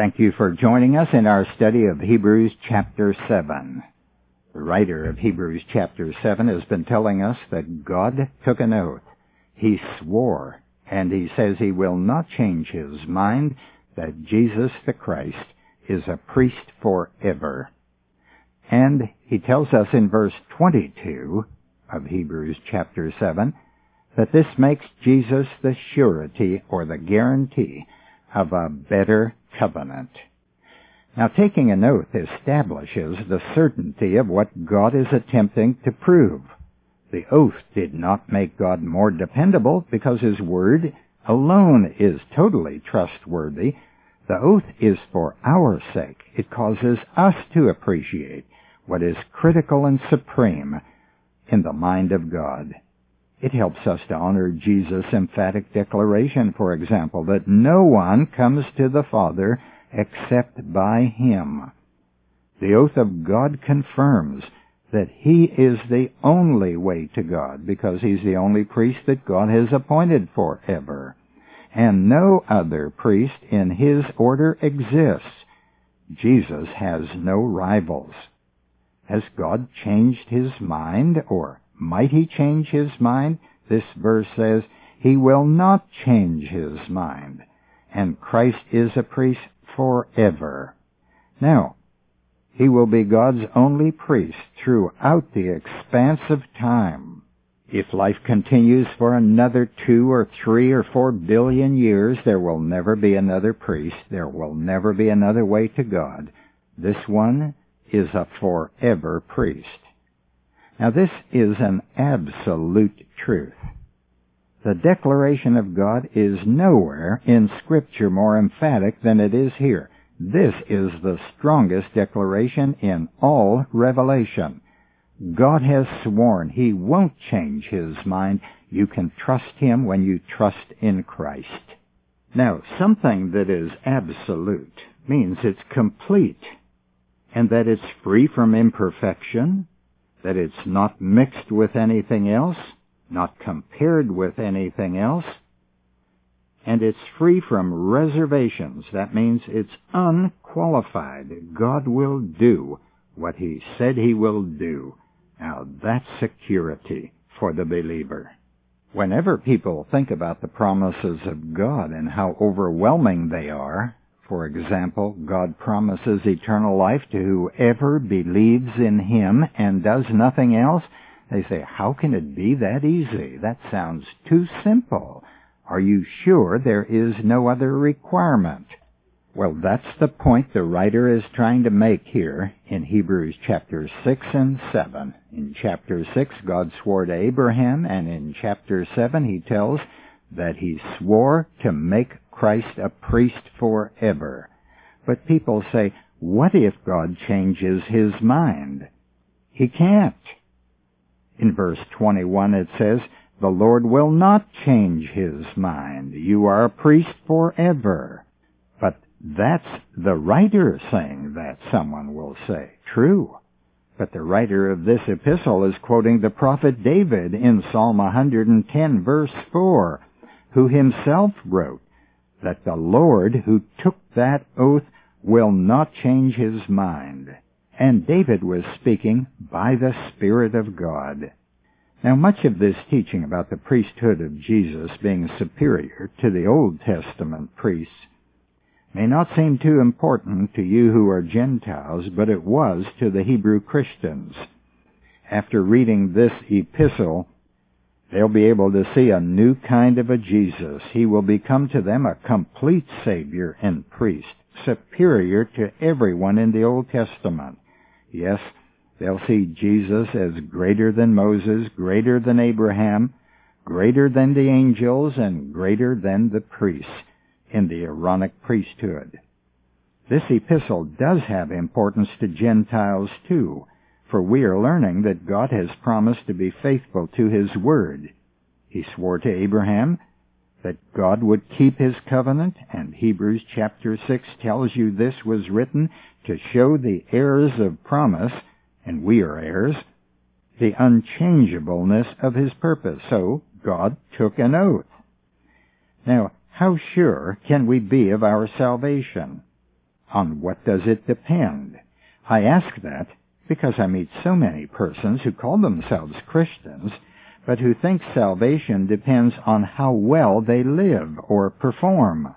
Thank you for joining us in our study of Hebrews chapter 7. The writer of Hebrews chapter 7 has been telling us that God took an oath. He swore, and he says he will not change his mind that Jesus the Christ is a priest forever. And he tells us in verse 22 of Hebrews chapter 7 that this makes Jesus the surety or the guarantee of a better covenant. Now, taking an oath establishes the certainty of what God is attempting to prove. The oath did not make God more dependable because his word alone is totally trustworthy. The oath is for our sake. It causes us to appreciate what is critical and supreme in the mind of God. It helps us to honor Jesus' emphatic declaration, for example, that no one comes to the Father except by Him. The oath of God confirms that He is the only way to God because He's the only priest that God has appointed forever. And no other priest in His order exists. Jesus has no rivals. Has God changed His mind or might he change his mind? This verse says, he will not change his mind. And Christ is a priest forever. Now, he will be God's only priest throughout the expanse of time. If life continues for another two or three or four billion years, there will never be another priest. There will never be another way to God. This one is a forever priest. Now this is an absolute truth. The declaration of God is nowhere in Scripture more emphatic than it is here. This is the strongest declaration in all Revelation. God has sworn He won't change His mind. You can trust Him when you trust in Christ. Now, something that is absolute means it's complete and that it's free from imperfection that it's not mixed with anything else, not compared with anything else, and it's free from reservations. That means it's unqualified. God will do what He said He will do. Now that's security for the believer. Whenever people think about the promises of God and how overwhelming they are, for example, God promises eternal life to whoever believes in Him and does nothing else. They say, how can it be that easy? That sounds too simple. Are you sure there is no other requirement? Well, that's the point the writer is trying to make here in Hebrews chapter 6 and 7. In chapter 6, God swore to Abraham, and in chapter 7, he tells that he swore to make Christ a priest forever. But people say, what if God changes his mind? He can't. In verse 21 it says, the Lord will not change his mind. You are a priest forever. But that's the writer saying that, someone will say. True. But the writer of this epistle is quoting the prophet David in Psalm 110 verse 4, who himself wrote, that the Lord who took that oath will not change his mind. And David was speaking by the Spirit of God. Now much of this teaching about the priesthood of Jesus being superior to the Old Testament priests may not seem too important to you who are Gentiles, but it was to the Hebrew Christians. After reading this epistle, They'll be able to see a new kind of a Jesus. He will become to them a complete Savior and priest, superior to everyone in the Old Testament. Yes, they'll see Jesus as greater than Moses, greater than Abraham, greater than the angels, and greater than the priests in the Aaronic priesthood. This epistle does have importance to Gentiles too for we are learning that God has promised to be faithful to His word. He swore to Abraham that God would keep His covenant, and Hebrews chapter 6 tells you this was written to show the heirs of promise, and we are heirs, the unchangeableness of His purpose. So God took an oath. Now, how sure can we be of our salvation? On what does it depend? I ask that because I meet so many persons who call themselves Christians, but who think salvation depends on how well they live or perform.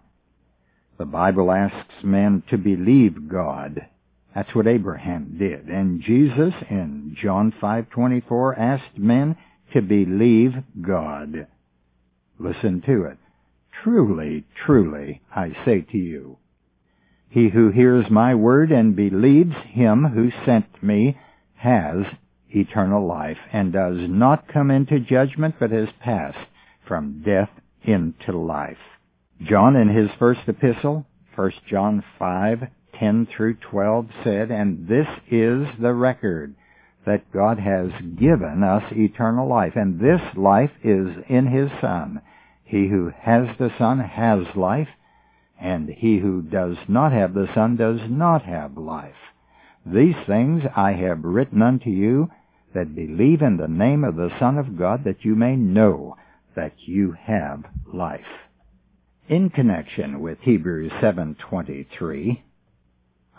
The Bible asks men to believe God. That's what Abraham did. And Jesus in John 5:24 asked men to believe God. Listen to it. Truly, truly, I say to you, he who hears my word and believes him who sent me has eternal life and does not come into judgment but has passed from death into life. John in his first epistle, 1 John 5, 10 through 12 said, And this is the record, that God has given us eternal life, and this life is in his Son. He who has the Son has life, and he who does not have the Son does not have life. These things I have written unto you that believe in the name of the Son of God, that you may know that you have life. In connection with Hebrews 7:23,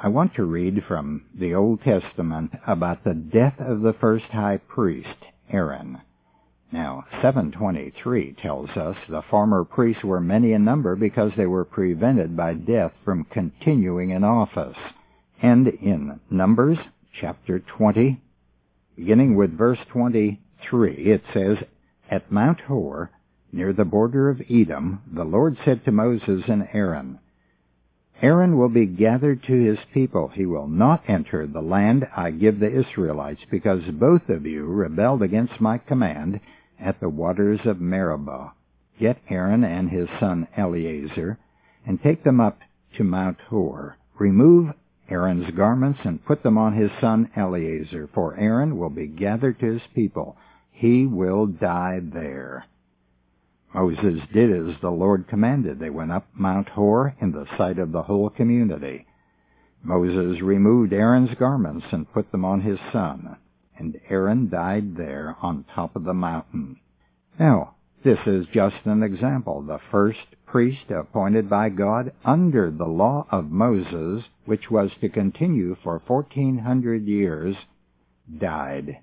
I want to read from the Old Testament about the death of the first high priest, Aaron. Now, 723 tells us the former priests were many in number because they were prevented by death from continuing in office. And in Numbers chapter 20, beginning with verse 23, it says, At Mount Hor, near the border of Edom, the Lord said to Moses and Aaron, Aaron will be gathered to his people. He will not enter the land I give the Israelites, because both of you rebelled against my command at the waters of Meribah. Get Aaron and his son Eleazar, and take them up to Mount Hor. Remove Aaron's garments and put them on his son Eleazar, for Aaron will be gathered to his people. He will die there. Moses did as the Lord commanded. They went up Mount Hor in the sight of the whole community. Moses removed Aaron's garments and put them on his son, and Aaron died there on top of the mountain. Now, this is just an example. The first priest appointed by God under the law of Moses, which was to continue for 1400 years, died.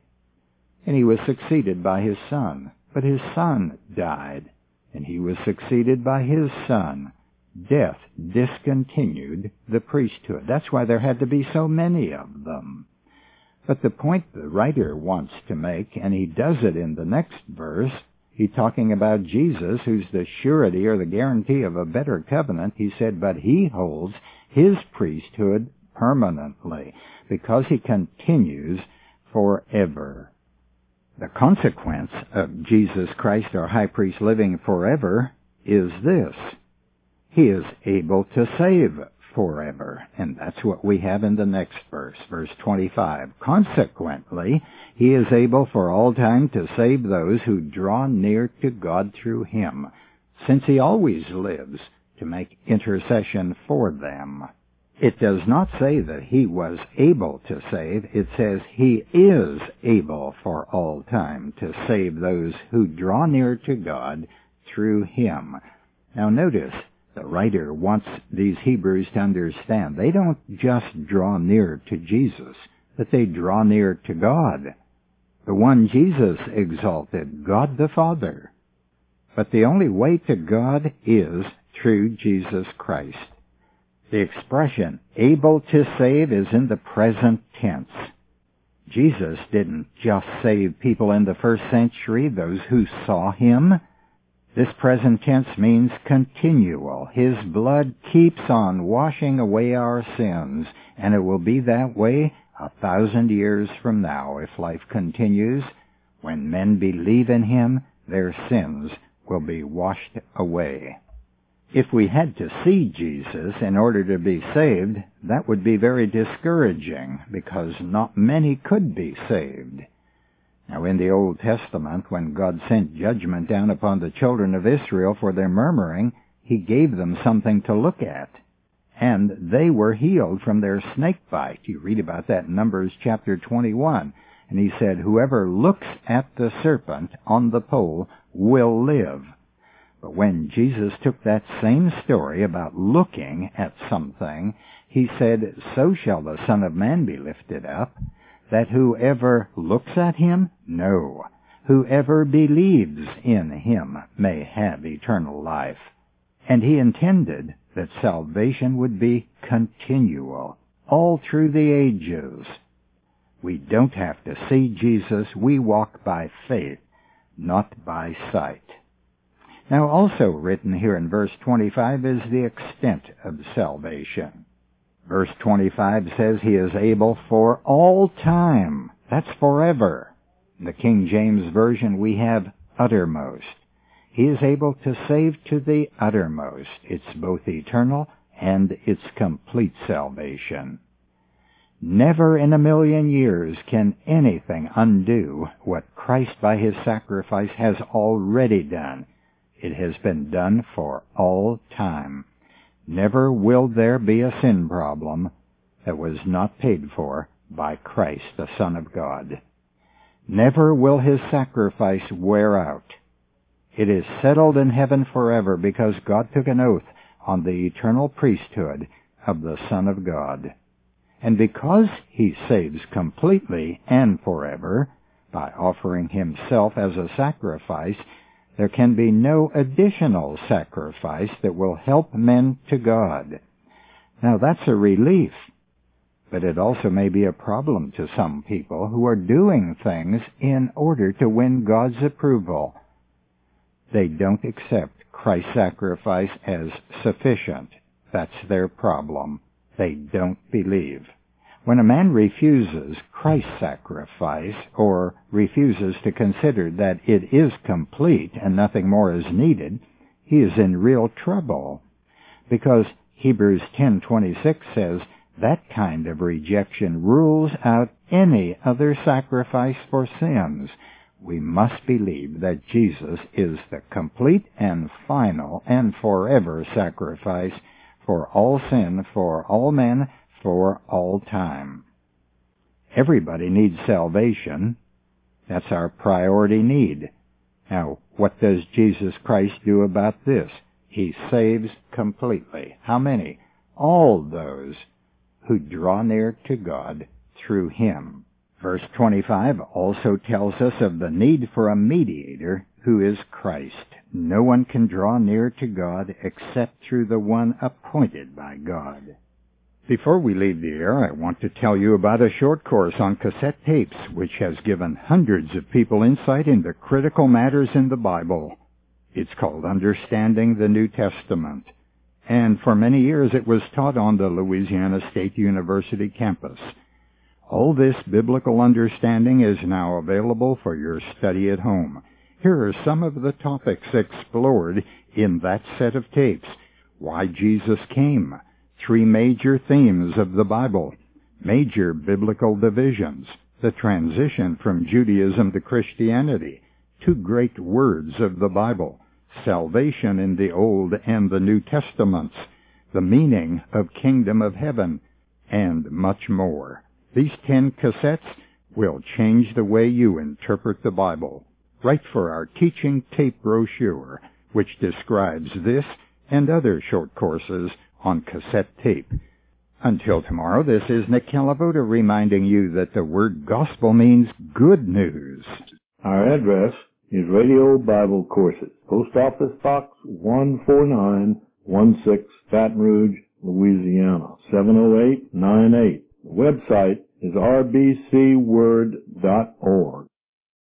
And he was succeeded by his son. But his son died and he was succeeded by his son. Death discontinued the priesthood. That's why there had to be so many of them. But the point the writer wants to make, and he does it in the next verse, he's talking about Jesus, who's the surety or the guarantee of a better covenant. He said, but he holds his priesthood permanently because he continues forever. The consequence of Jesus Christ, our high priest, living forever is this. He is able to save forever. And that's what we have in the next verse, verse 25. Consequently, he is able for all time to save those who draw near to God through him, since he always lives to make intercession for them. It does not say that he was able to save. It says he is able for all time to save those who draw near to God through him. Now notice, the writer wants these Hebrews to understand they don't just draw near to Jesus, but they draw near to God. The one Jesus exalted, God the Father. But the only way to God is through Jesus Christ. The expression able to save is in the present tense. Jesus didn't just save people in the first century, those who saw him. This present tense means continual. His blood keeps on washing away our sins, and it will be that way a thousand years from now if life continues. When men believe in him, their sins will be washed away. If we had to see Jesus in order to be saved, that would be very discouraging because not many could be saved. Now in the Old Testament, when God sent judgment down upon the children of Israel for their murmuring, He gave them something to look at. And they were healed from their snake bite. You read about that in Numbers chapter 21. And He said, whoever looks at the serpent on the pole will live. But when Jesus took that same story about looking at something, he said, So shall the Son of Man be lifted up, that whoever looks at him, no, whoever believes in him may have eternal life. And he intended that salvation would be continual, all through the ages. We don't have to see Jesus, we walk by faith, not by sight. Now also written here in verse 25 is the extent of salvation. Verse 25 says he is able for all time. That's forever. In the King James Version we have uttermost. He is able to save to the uttermost. It's both eternal and it's complete salvation. Never in a million years can anything undo what Christ by his sacrifice has already done. It has been done for all time. Never will there be a sin problem that was not paid for by Christ, the Son of God. Never will his sacrifice wear out. It is settled in heaven forever because God took an oath on the eternal priesthood of the Son of God. And because he saves completely and forever by offering himself as a sacrifice, there can be no additional sacrifice that will help men to God. Now that's a relief, but it also may be a problem to some people who are doing things in order to win God's approval. They don't accept Christ's sacrifice as sufficient. That's their problem they don't believe. When a man refuses Christ's sacrifice or refuses to consider that it is complete and nothing more is needed, he is in real trouble because Hebrews 10:26 says that kind of rejection rules out any other sacrifice for sins. We must believe that Jesus is the complete and final and forever sacrifice for all sin, for all men, for all time. Everybody needs salvation. That's our priority need. Now, what does Jesus Christ do about this? He saves completely. How many? All those who draw near to God through Him. Verse 25 also tells us of the need for a mediator who is Christ. No one can draw near to God except through the one appointed by God. Before we leave the air, I want to tell you about a short course on cassette tapes which has given hundreds of people insight into critical matters in the Bible. It's called Understanding the New Testament. And for many years it was taught on the Louisiana State University campus. All this biblical understanding is now available for your study at home. Here are some of the topics explored in that set of tapes. Why Jesus came, three major themes of the Bible, major biblical divisions, the transition from Judaism to Christianity, two great words of the Bible, salvation in the Old and the New Testaments, the meaning of kingdom of heaven, and much more. These ten cassettes will change the way you interpret the Bible. Write for our teaching tape brochure, which describes this and other short courses on cassette tape. Until tomorrow, this is Nick Calavoda reminding you that the word gospel means good news. Our address is Radio Bible Courses, Post Office Box 14916, Baton Rouge, Louisiana, 70898. The website is rbcword.org.